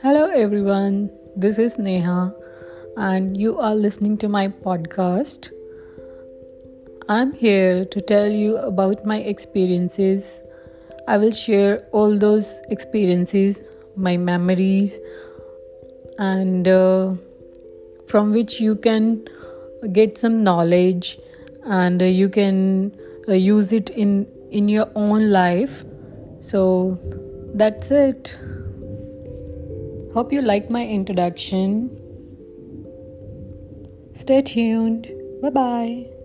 Hello, everyone. This is Neha, and you are listening to my podcast. I'm here to tell you about my experiences. I will share all those experiences, my memories, and uh, from which you can get some knowledge and uh, you can uh, use it in in your own life so that's it hope you like my introduction. Stay tuned. Bye bye